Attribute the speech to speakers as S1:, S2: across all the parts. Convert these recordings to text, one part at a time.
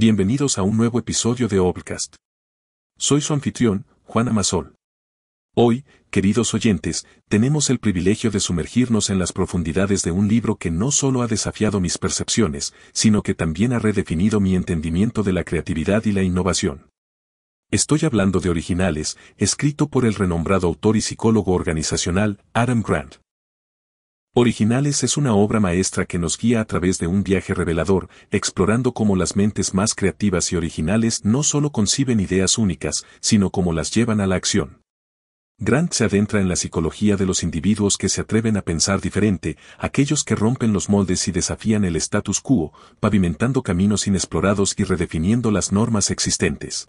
S1: Bienvenidos a un nuevo episodio de Obcast. Soy su anfitrión, Juan Amasol. Hoy, queridos oyentes, tenemos el privilegio de sumergirnos en las profundidades de un libro que no solo ha desafiado mis percepciones, sino que también ha redefinido mi entendimiento de la creatividad y la innovación. Estoy hablando de Originales, escrito por el renombrado autor y psicólogo organizacional Adam Grant. Originales es una obra maestra que nos guía a través de un viaje revelador, explorando cómo las mentes más creativas y originales no solo conciben ideas únicas, sino cómo las llevan a la acción. Grant se adentra en la psicología de los individuos que se atreven a pensar diferente, aquellos que rompen los moldes y desafían el status quo, pavimentando caminos inexplorados y redefiniendo las normas existentes.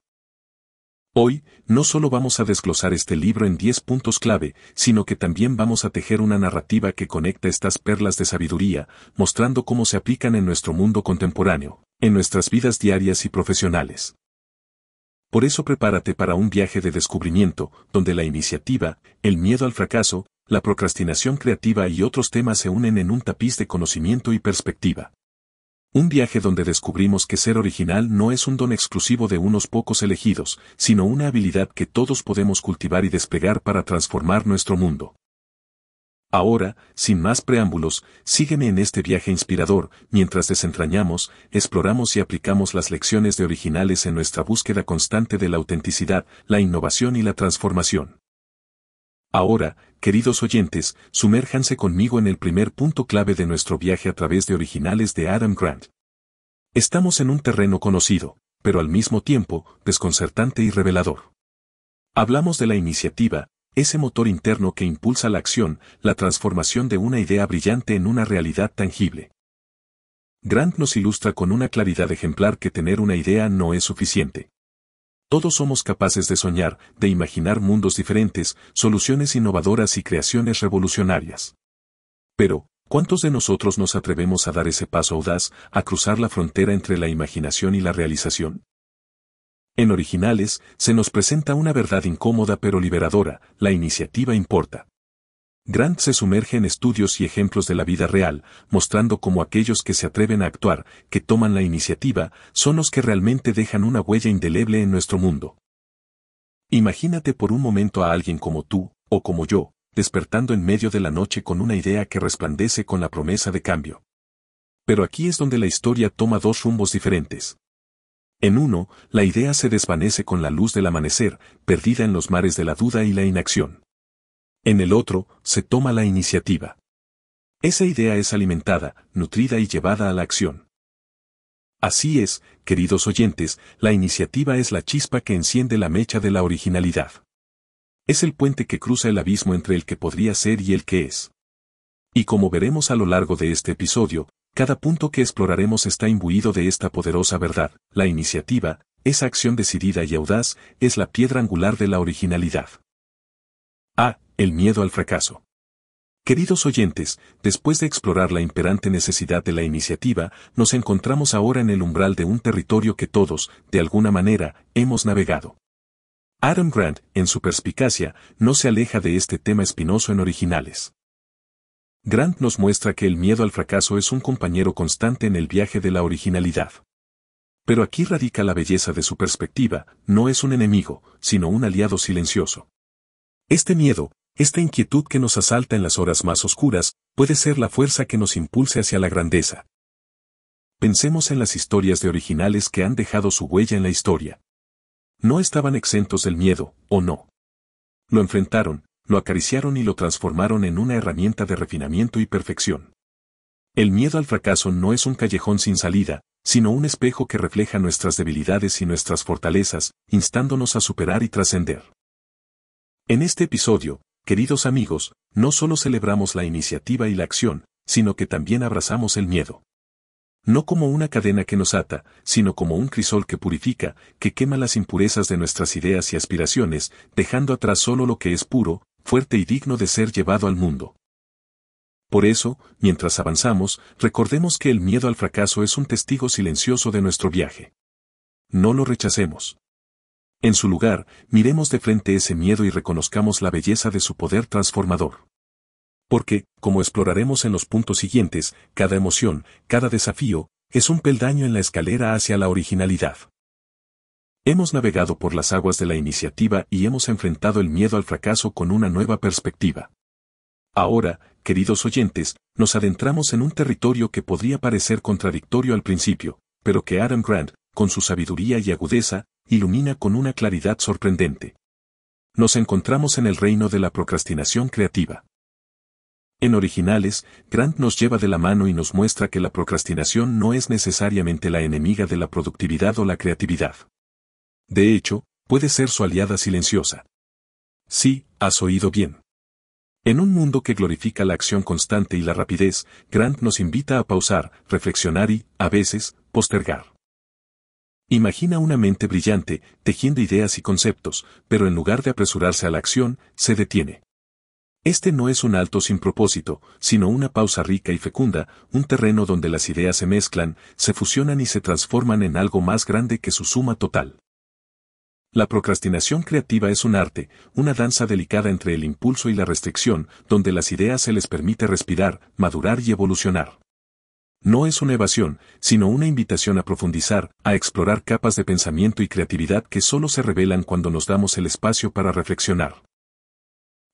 S1: Hoy, no solo vamos a desglosar este libro en 10 puntos clave, sino que también vamos a tejer una narrativa que conecta estas perlas de sabiduría, mostrando cómo se aplican en nuestro mundo contemporáneo, en nuestras vidas diarias y profesionales. Por eso prepárate para un viaje de descubrimiento, donde la iniciativa, el miedo al fracaso, la procrastinación creativa y otros temas se unen en un tapiz de conocimiento y perspectiva. Un viaje donde descubrimos que ser original no es un don exclusivo de unos pocos elegidos, sino una habilidad que todos podemos cultivar y desplegar para transformar nuestro mundo. Ahora, sin más preámbulos, sígueme en este viaje inspirador, mientras desentrañamos, exploramos y aplicamos las lecciones de originales en nuestra búsqueda constante de la autenticidad, la innovación y la transformación. Ahora, queridos oyentes, sumérjanse conmigo en el primer punto clave de nuestro viaje a través de originales de Adam Grant. Estamos en un terreno conocido, pero al mismo tiempo, desconcertante y revelador. Hablamos de la iniciativa, ese motor interno que impulsa la acción, la transformación de una idea brillante en una realidad tangible. Grant nos ilustra con una claridad ejemplar que tener una idea no es suficiente. Todos somos capaces de soñar, de imaginar mundos diferentes, soluciones innovadoras y creaciones revolucionarias. Pero, ¿cuántos de nosotros nos atrevemos a dar ese paso audaz, a cruzar la frontera entre la imaginación y la realización? En originales, se nos presenta una verdad incómoda pero liberadora, la iniciativa importa. Grant se sumerge en estudios y ejemplos de la vida real, mostrando cómo aquellos que se atreven a actuar, que toman la iniciativa, son los que realmente dejan una huella indeleble en nuestro mundo. Imagínate por un momento a alguien como tú, o como yo, despertando en medio de la noche con una idea que resplandece con la promesa de cambio. Pero aquí es donde la historia toma dos rumbos diferentes. En uno, la idea se desvanece con la luz del amanecer, perdida en los mares de la duda y la inacción. En el otro, se toma la iniciativa. Esa idea es alimentada, nutrida y llevada a la acción. Así es, queridos oyentes, la iniciativa es la chispa que enciende la mecha de la originalidad. Es el puente que cruza el abismo entre el que podría ser y el que es. Y como veremos a lo largo de este episodio, cada punto que exploraremos está imbuido de esta poderosa verdad, la iniciativa, esa acción decidida y audaz, es la piedra angular de la originalidad. A. El miedo al fracaso. Queridos oyentes, después de explorar la imperante necesidad de la iniciativa, nos encontramos ahora en el umbral de un territorio que todos, de alguna manera, hemos navegado. Adam Grant, en su perspicacia, no se aleja de este tema espinoso en originales. Grant nos muestra que el miedo al fracaso es un compañero constante en el viaje de la originalidad. Pero aquí radica la belleza de su perspectiva, no es un enemigo, sino un aliado silencioso. Este miedo, esta inquietud que nos asalta en las horas más oscuras, puede ser la fuerza que nos impulse hacia la grandeza. Pensemos en las historias de originales que han dejado su huella en la historia. No estaban exentos del miedo, ¿o no? Lo enfrentaron, lo acariciaron y lo transformaron en una herramienta de refinamiento y perfección. El miedo al fracaso no es un callejón sin salida, sino un espejo que refleja nuestras debilidades y nuestras fortalezas, instándonos a superar y trascender. En este episodio, queridos amigos, no solo celebramos la iniciativa y la acción, sino que también abrazamos el miedo. No como una cadena que nos ata, sino como un crisol que purifica, que quema las impurezas de nuestras ideas y aspiraciones, dejando atrás solo lo que es puro, fuerte y digno de ser llevado al mundo. Por eso, mientras avanzamos, recordemos que el miedo al fracaso es un testigo silencioso de nuestro viaje. No lo rechacemos. En su lugar, miremos de frente ese miedo y reconozcamos la belleza de su poder transformador. Porque, como exploraremos en los puntos siguientes, cada emoción, cada desafío, es un peldaño en la escalera hacia la originalidad. Hemos navegado por las aguas de la iniciativa y hemos enfrentado el miedo al fracaso con una nueva perspectiva. Ahora, queridos oyentes, nos adentramos en un territorio que podría parecer contradictorio al principio, pero que Adam Grant, con su sabiduría y agudeza, ilumina con una claridad sorprendente. Nos encontramos en el reino de la procrastinación creativa. En originales, Grant nos lleva de la mano y nos muestra que la procrastinación no es necesariamente la enemiga de la productividad o la creatividad. De hecho, puede ser su aliada silenciosa. Sí, has oído bien. En un mundo que glorifica la acción constante y la rapidez, Grant nos invita a pausar, reflexionar y, a veces, postergar. Imagina una mente brillante, tejiendo ideas y conceptos, pero en lugar de apresurarse a la acción, se detiene. Este no es un alto sin propósito, sino una pausa rica y fecunda, un terreno donde las ideas se mezclan, se fusionan y se transforman en algo más grande que su suma total. La procrastinación creativa es un arte, una danza delicada entre el impulso y la restricción, donde las ideas se les permite respirar, madurar y evolucionar. No es una evasión, sino una invitación a profundizar, a explorar capas de pensamiento y creatividad que solo se revelan cuando nos damos el espacio para reflexionar.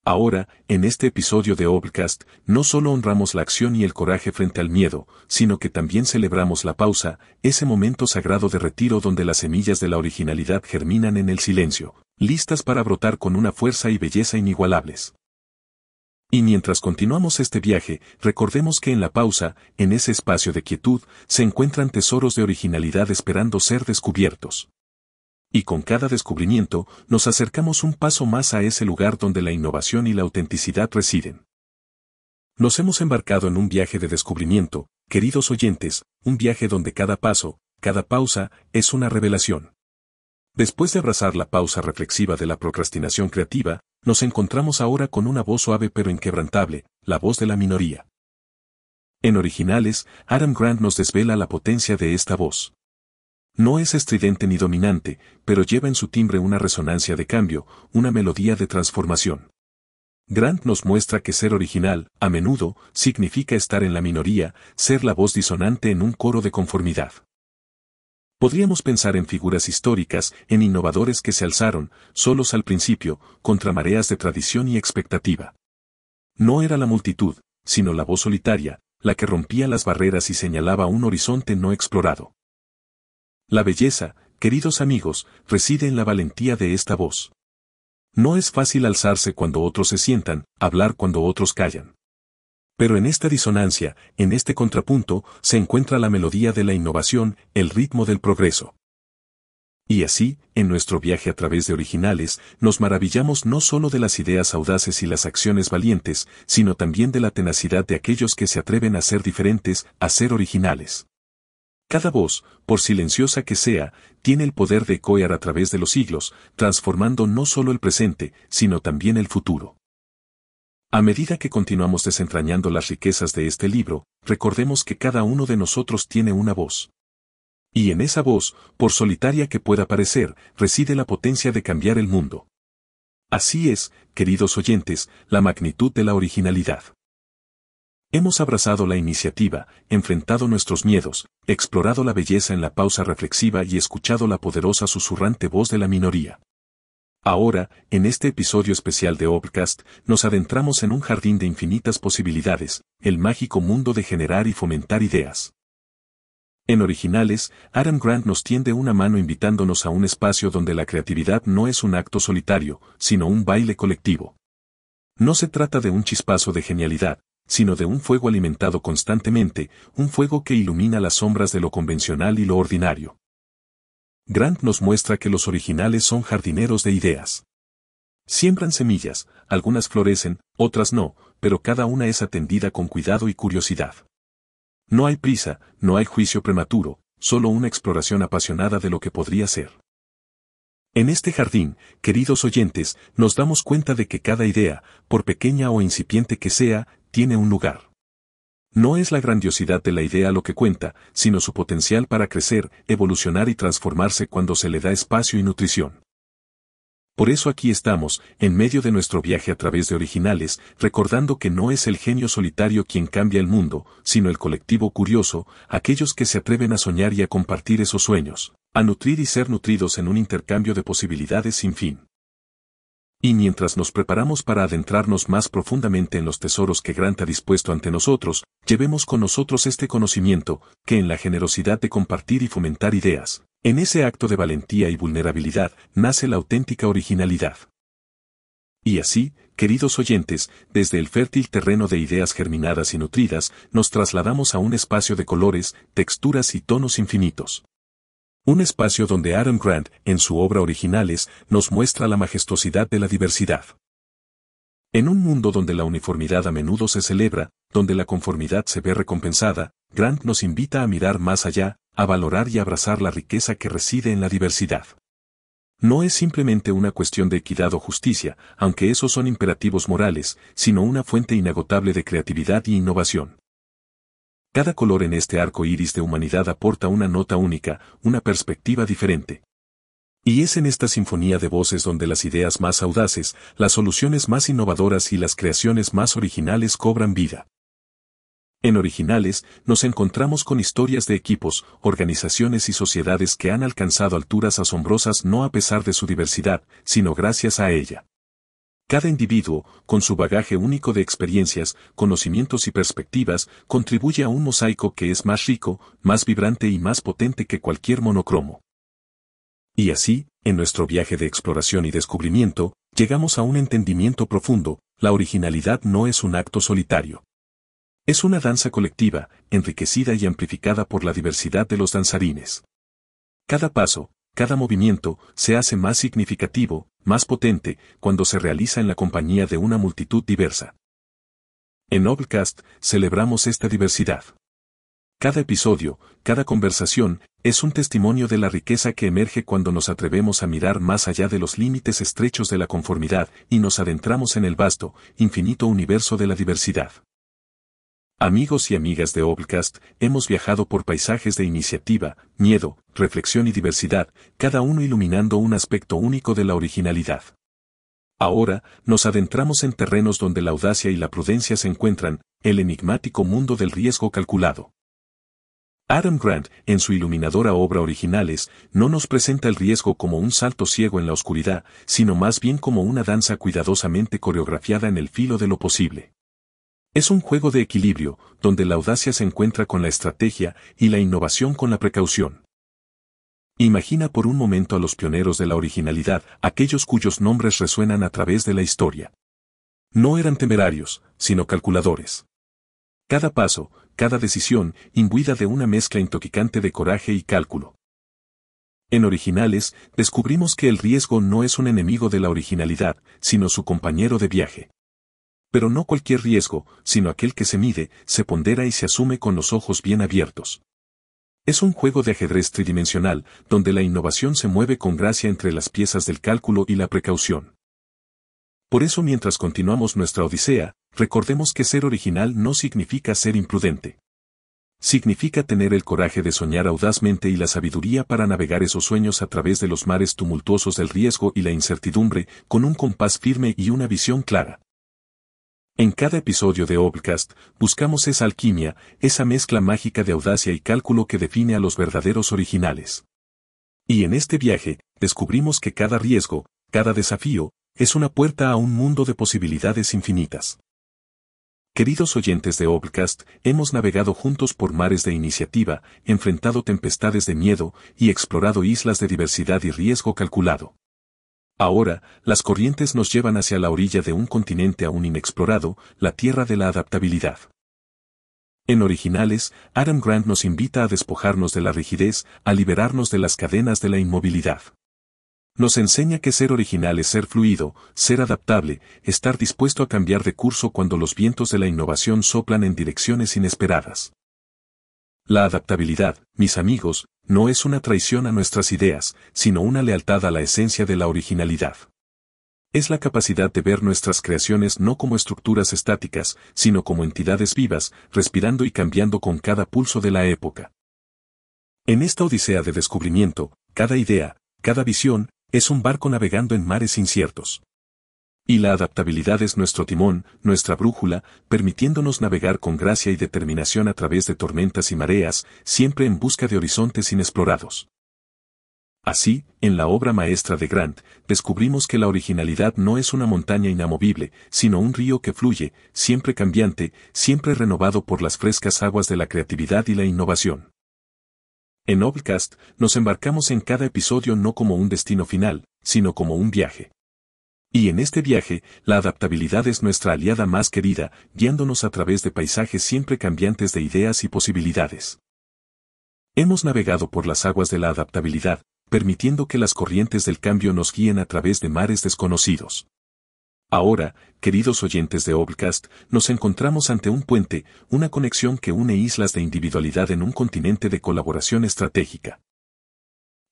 S1: Ahora, en este episodio de Obcast, no solo honramos la acción y el coraje frente al miedo, sino que también celebramos la pausa, ese momento sagrado de retiro donde las semillas de la originalidad germinan en el silencio, listas para brotar con una fuerza y belleza inigualables. Y mientras continuamos este viaje, recordemos que en la pausa, en ese espacio de quietud, se encuentran tesoros de originalidad esperando ser descubiertos y con cada descubrimiento nos acercamos un paso más a ese lugar donde la innovación y la autenticidad residen. Nos hemos embarcado en un viaje de descubrimiento, queridos oyentes, un viaje donde cada paso, cada pausa, es una revelación. Después de abrazar la pausa reflexiva de la procrastinación creativa, nos encontramos ahora con una voz suave pero inquebrantable, la voz de la minoría. En originales, Adam Grant nos desvela la potencia de esta voz. No es estridente ni dominante, pero lleva en su timbre una resonancia de cambio, una melodía de transformación. Grant nos muestra que ser original, a menudo, significa estar en la minoría, ser la voz disonante en un coro de conformidad. Podríamos pensar en figuras históricas, en innovadores que se alzaron, solos al principio, contra mareas de tradición y expectativa. No era la multitud, sino la voz solitaria, la que rompía las barreras y señalaba un horizonte no explorado. La belleza, queridos amigos, reside en la valentía de esta voz. No es fácil alzarse cuando otros se sientan, hablar cuando otros callan. Pero en esta disonancia, en este contrapunto, se encuentra la melodía de la innovación, el ritmo del progreso. Y así, en nuestro viaje a través de originales, nos maravillamos no solo de las ideas audaces y las acciones valientes, sino también de la tenacidad de aquellos que se atreven a ser diferentes, a ser originales. Cada voz, por silenciosa que sea, tiene el poder de ecoar a través de los siglos, transformando no solo el presente, sino también el futuro. A medida que continuamos desentrañando las riquezas de este libro, recordemos que cada uno de nosotros tiene una voz. Y en esa voz, por solitaria que pueda parecer, reside la potencia de cambiar el mundo. Así es, queridos oyentes, la magnitud de la originalidad. Hemos abrazado la iniciativa, enfrentado nuestros miedos, explorado la belleza en la pausa reflexiva y escuchado la poderosa susurrante voz de la minoría. Ahora, en este episodio especial de Obcast, nos adentramos en un jardín de infinitas posibilidades, el mágico mundo de generar y fomentar ideas. En originales, Adam Grant nos tiende una mano invitándonos a un espacio donde la creatividad no es un acto solitario, sino un baile colectivo. No se trata de un chispazo de genialidad, sino de un fuego alimentado constantemente, un fuego que ilumina las sombras de lo convencional y lo ordinario. Grant nos muestra que los originales son jardineros de ideas. Siembran semillas, algunas florecen, otras no, pero cada una es atendida con cuidado y curiosidad. No hay prisa, no hay juicio prematuro, solo una exploración apasionada de lo que podría ser. En este jardín, queridos oyentes, nos damos cuenta de que cada idea, por pequeña o incipiente que sea, tiene un lugar. No es la grandiosidad de la idea lo que cuenta, sino su potencial para crecer, evolucionar y transformarse cuando se le da espacio y nutrición. Por eso aquí estamos, en medio de nuestro viaje a través de originales, recordando que no es el genio solitario quien cambia el mundo, sino el colectivo curioso, aquellos que se atreven a soñar y a compartir esos sueños, a nutrir y ser nutridos en un intercambio de posibilidades sin fin. Y mientras nos preparamos para adentrarnos más profundamente en los tesoros que Grant ha dispuesto ante nosotros, llevemos con nosotros este conocimiento, que en la generosidad de compartir y fomentar ideas, en ese acto de valentía y vulnerabilidad, nace la auténtica originalidad. Y así, queridos oyentes, desde el fértil terreno de ideas germinadas y nutridas, nos trasladamos a un espacio de colores, texturas y tonos infinitos. Un espacio donde Aaron Grant, en su obra Originales, nos muestra la majestuosidad de la diversidad. En un mundo donde la uniformidad a menudo se celebra, donde la conformidad se ve recompensada, Grant nos invita a mirar más allá, a valorar y abrazar la riqueza que reside en la diversidad. No es simplemente una cuestión de equidad o justicia, aunque esos son imperativos morales, sino una fuente inagotable de creatividad y innovación. Cada color en este arco iris de humanidad aporta una nota única, una perspectiva diferente. Y es en esta sinfonía de voces donde las ideas más audaces, las soluciones más innovadoras y las creaciones más originales cobran vida. En originales, nos encontramos con historias de equipos, organizaciones y sociedades que han alcanzado alturas asombrosas no a pesar de su diversidad, sino gracias a ella. Cada individuo, con su bagaje único de experiencias, conocimientos y perspectivas, contribuye a un mosaico que es más rico, más vibrante y más potente que cualquier monocromo. Y así, en nuestro viaje de exploración y descubrimiento, llegamos a un entendimiento profundo, la originalidad no es un acto solitario. Es una danza colectiva, enriquecida y amplificada por la diversidad de los danzarines. Cada paso, cada movimiento, se hace más significativo, más potente, cuando se realiza en la compañía de una multitud diversa. En Noblecast celebramos esta diversidad. Cada episodio, cada conversación, es un testimonio de la riqueza que emerge cuando nos atrevemos a mirar más allá de los límites estrechos de la conformidad y nos adentramos en el vasto, infinito universo de la diversidad. Amigos y amigas de Obcast, hemos viajado por paisajes de iniciativa, miedo, reflexión y diversidad, cada uno iluminando un aspecto único de la originalidad. Ahora, nos adentramos en terrenos donde la audacia y la prudencia se encuentran, el enigmático mundo del riesgo calculado. Adam Grant, en su iluminadora obra Originales, no nos presenta el riesgo como un salto ciego en la oscuridad, sino más bien como una danza cuidadosamente coreografiada en el filo de lo posible. Es un juego de equilibrio, donde la audacia se encuentra con la estrategia y la innovación con la precaución. Imagina por un momento a los pioneros de la originalidad, aquellos cuyos nombres resuenan a través de la historia. No eran temerarios, sino calculadores. Cada paso, cada decisión, imbuida de una mezcla intoxicante de coraje y cálculo. En originales, descubrimos que el riesgo no es un enemigo de la originalidad, sino su compañero de viaje. Pero no cualquier riesgo, sino aquel que se mide, se pondera y se asume con los ojos bien abiertos. Es un juego de ajedrez tridimensional, donde la innovación se mueve con gracia entre las piezas del cálculo y la precaución. Por eso mientras continuamos nuestra odisea, recordemos que ser original no significa ser imprudente. Significa tener el coraje de soñar audazmente y la sabiduría para navegar esos sueños a través de los mares tumultuosos del riesgo y la incertidumbre, con un compás firme y una visión clara. En cada episodio de Obcast, buscamos esa alquimia, esa mezcla mágica de audacia y cálculo que define a los verdaderos originales. Y en este viaje, descubrimos que cada riesgo, cada desafío, es una puerta a un mundo de posibilidades infinitas. Queridos oyentes de Obcast, hemos navegado juntos por mares de iniciativa, enfrentado tempestades de miedo y explorado islas de diversidad y riesgo calculado. Ahora, las corrientes nos llevan hacia la orilla de un continente aún inexplorado, la tierra de la adaptabilidad. En originales, Adam Grant nos invita a despojarnos de la rigidez, a liberarnos de las cadenas de la inmovilidad. Nos enseña que ser original es ser fluido, ser adaptable, estar dispuesto a cambiar de curso cuando los vientos de la innovación soplan en direcciones inesperadas. La adaptabilidad, mis amigos, no es una traición a nuestras ideas, sino una lealtad a la esencia de la originalidad. Es la capacidad de ver nuestras creaciones no como estructuras estáticas, sino como entidades vivas, respirando y cambiando con cada pulso de la época. En esta odisea de descubrimiento, cada idea, cada visión, es un barco navegando en mares inciertos. Y la adaptabilidad es nuestro timón, nuestra brújula, permitiéndonos navegar con gracia y determinación a través de tormentas y mareas, siempre en busca de horizontes inexplorados. Así, en la obra maestra de Grant, descubrimos que la originalidad no es una montaña inamovible, sino un río que fluye, siempre cambiante, siempre renovado por las frescas aguas de la creatividad y la innovación. En Noblecast, nos embarcamos en cada episodio no como un destino final, sino como un viaje. Y en este viaje, la adaptabilidad es nuestra aliada más querida, guiándonos a través de paisajes siempre cambiantes de ideas y posibilidades. Hemos navegado por las aguas de la adaptabilidad, permitiendo que las corrientes del cambio nos guíen a través de mares desconocidos. Ahora, queridos oyentes de Obcast, nos encontramos ante un puente, una conexión que une islas de individualidad en un continente de colaboración estratégica.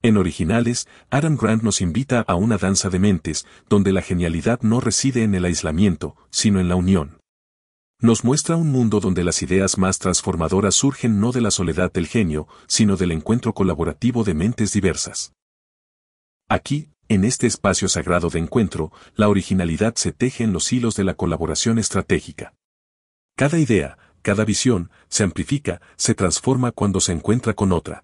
S1: En originales, Adam Grant nos invita a una danza de mentes, donde la genialidad no reside en el aislamiento, sino en la unión. Nos muestra un mundo donde las ideas más transformadoras surgen no de la soledad del genio, sino del encuentro colaborativo de mentes diversas. Aquí, en este espacio sagrado de encuentro, la originalidad se teje en los hilos de la colaboración estratégica. Cada idea, cada visión, se amplifica, se transforma cuando se encuentra con otra.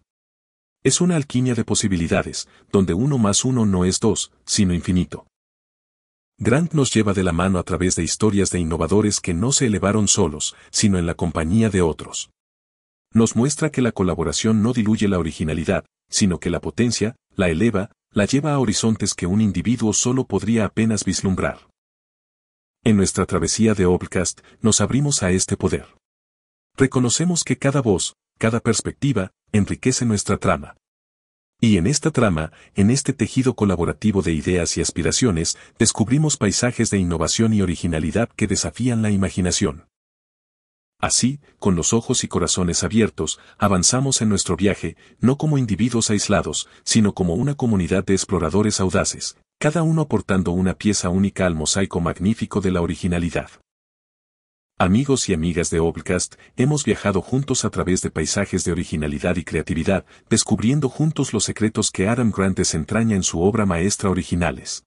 S1: Es una alquimia de posibilidades, donde uno más uno no es dos, sino infinito. Grant nos lleva de la mano a través de historias de innovadores que no se elevaron solos, sino en la compañía de otros. Nos muestra que la colaboración no diluye la originalidad, sino que la potencia, la eleva, la lleva a horizontes que un individuo solo podría apenas vislumbrar. En nuestra travesía de Obcast, nos abrimos a este poder. Reconocemos que cada voz, cada perspectiva, enriquece nuestra trama. Y en esta trama, en este tejido colaborativo de ideas y aspiraciones, descubrimos paisajes de innovación y originalidad que desafían la imaginación. Así, con los ojos y corazones abiertos, avanzamos en nuestro viaje, no como individuos aislados, sino como una comunidad de exploradores audaces, cada uno aportando una pieza única al mosaico magnífico de la originalidad. Amigos y amigas de Obcast, hemos viajado juntos a través de paisajes de originalidad y creatividad, descubriendo juntos los secretos que Adam Grant desentraña en su obra maestra originales.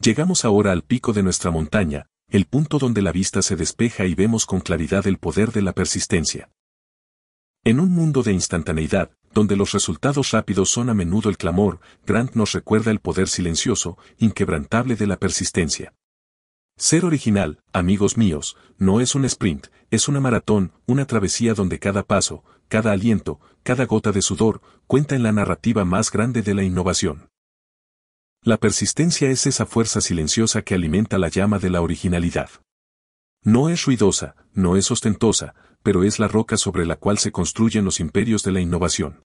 S1: Llegamos ahora al pico de nuestra montaña, el punto donde la vista se despeja y vemos con claridad el poder de la persistencia. En un mundo de instantaneidad, donde los resultados rápidos son a menudo el clamor, Grant nos recuerda el poder silencioso, inquebrantable de la persistencia. Ser original, amigos míos, no es un sprint, es una maratón, una travesía donde cada paso, cada aliento, cada gota de sudor, cuenta en la narrativa más grande de la innovación. La persistencia es esa fuerza silenciosa que alimenta la llama de la originalidad. No es ruidosa, no es ostentosa, pero es la roca sobre la cual se construyen los imperios de la innovación.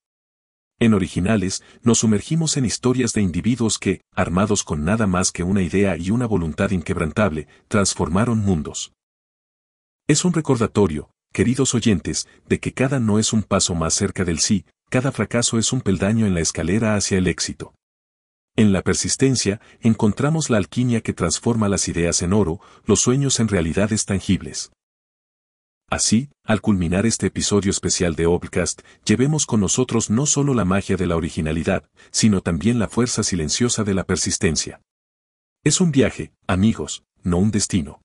S1: En originales, nos sumergimos en historias de individuos que, armados con nada más que una idea y una voluntad inquebrantable, transformaron mundos. Es un recordatorio, queridos oyentes, de que cada no es un paso más cerca del sí, cada fracaso es un peldaño en la escalera hacia el éxito. En la persistencia, encontramos la alquimia que transforma las ideas en oro, los sueños en realidades tangibles. Así, al culminar este episodio especial de Obcast, llevemos con nosotros no solo la magia de la originalidad, sino también la fuerza silenciosa de la persistencia. Es un viaje, amigos, no un destino.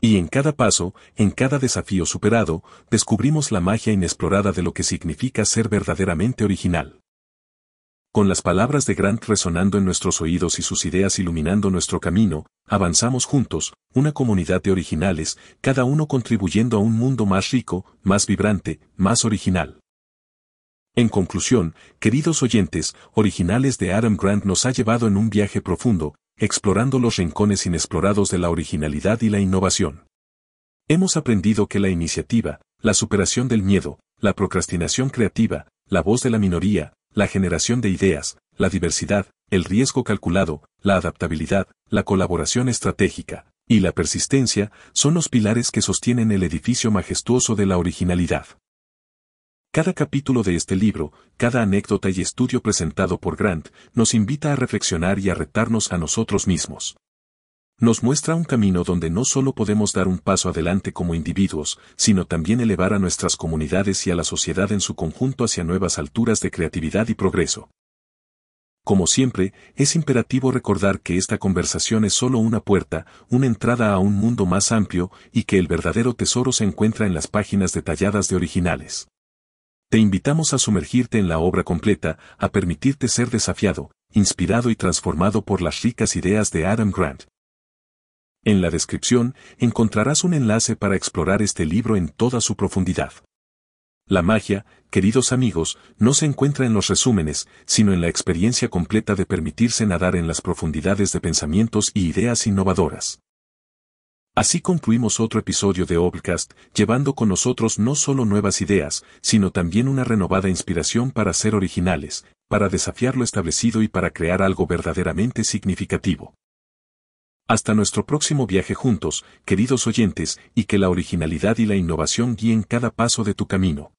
S1: Y en cada paso, en cada desafío superado, descubrimos la magia inexplorada de lo que significa ser verdaderamente original. Con las palabras de Grant resonando en nuestros oídos y sus ideas iluminando nuestro camino, avanzamos juntos, una comunidad de originales, cada uno contribuyendo a un mundo más rico, más vibrante, más original. En conclusión, queridos oyentes, Originales de Adam Grant nos ha llevado en un viaje profundo, explorando los rincones inexplorados de la originalidad y la innovación. Hemos aprendido que la iniciativa, la superación del miedo, la procrastinación creativa, la voz de la minoría, la generación de ideas, la diversidad, el riesgo calculado, la adaptabilidad, la colaboración estratégica y la persistencia son los pilares que sostienen el edificio majestuoso de la originalidad. Cada capítulo de este libro, cada anécdota y estudio presentado por Grant, nos invita a reflexionar y a retarnos a nosotros mismos nos muestra un camino donde no solo podemos dar un paso adelante como individuos, sino también elevar a nuestras comunidades y a la sociedad en su conjunto hacia nuevas alturas de creatividad y progreso. Como siempre, es imperativo recordar que esta conversación es solo una puerta, una entrada a un mundo más amplio y que el verdadero tesoro se encuentra en las páginas detalladas de originales. Te invitamos a sumergirte en la obra completa, a permitirte ser desafiado, inspirado y transformado por las ricas ideas de Adam Grant. En la descripción encontrarás un enlace para explorar este libro en toda su profundidad. La magia, queridos amigos, no se encuentra en los resúmenes, sino en la experiencia completa de permitirse nadar en las profundidades de pensamientos y ideas innovadoras. Así concluimos otro episodio de Obcast, llevando con nosotros no solo nuevas ideas, sino también una renovada inspiración para ser originales, para desafiar lo establecido y para crear algo verdaderamente significativo. Hasta nuestro próximo viaje juntos, queridos oyentes, y que la originalidad y la innovación guíen cada paso de tu camino.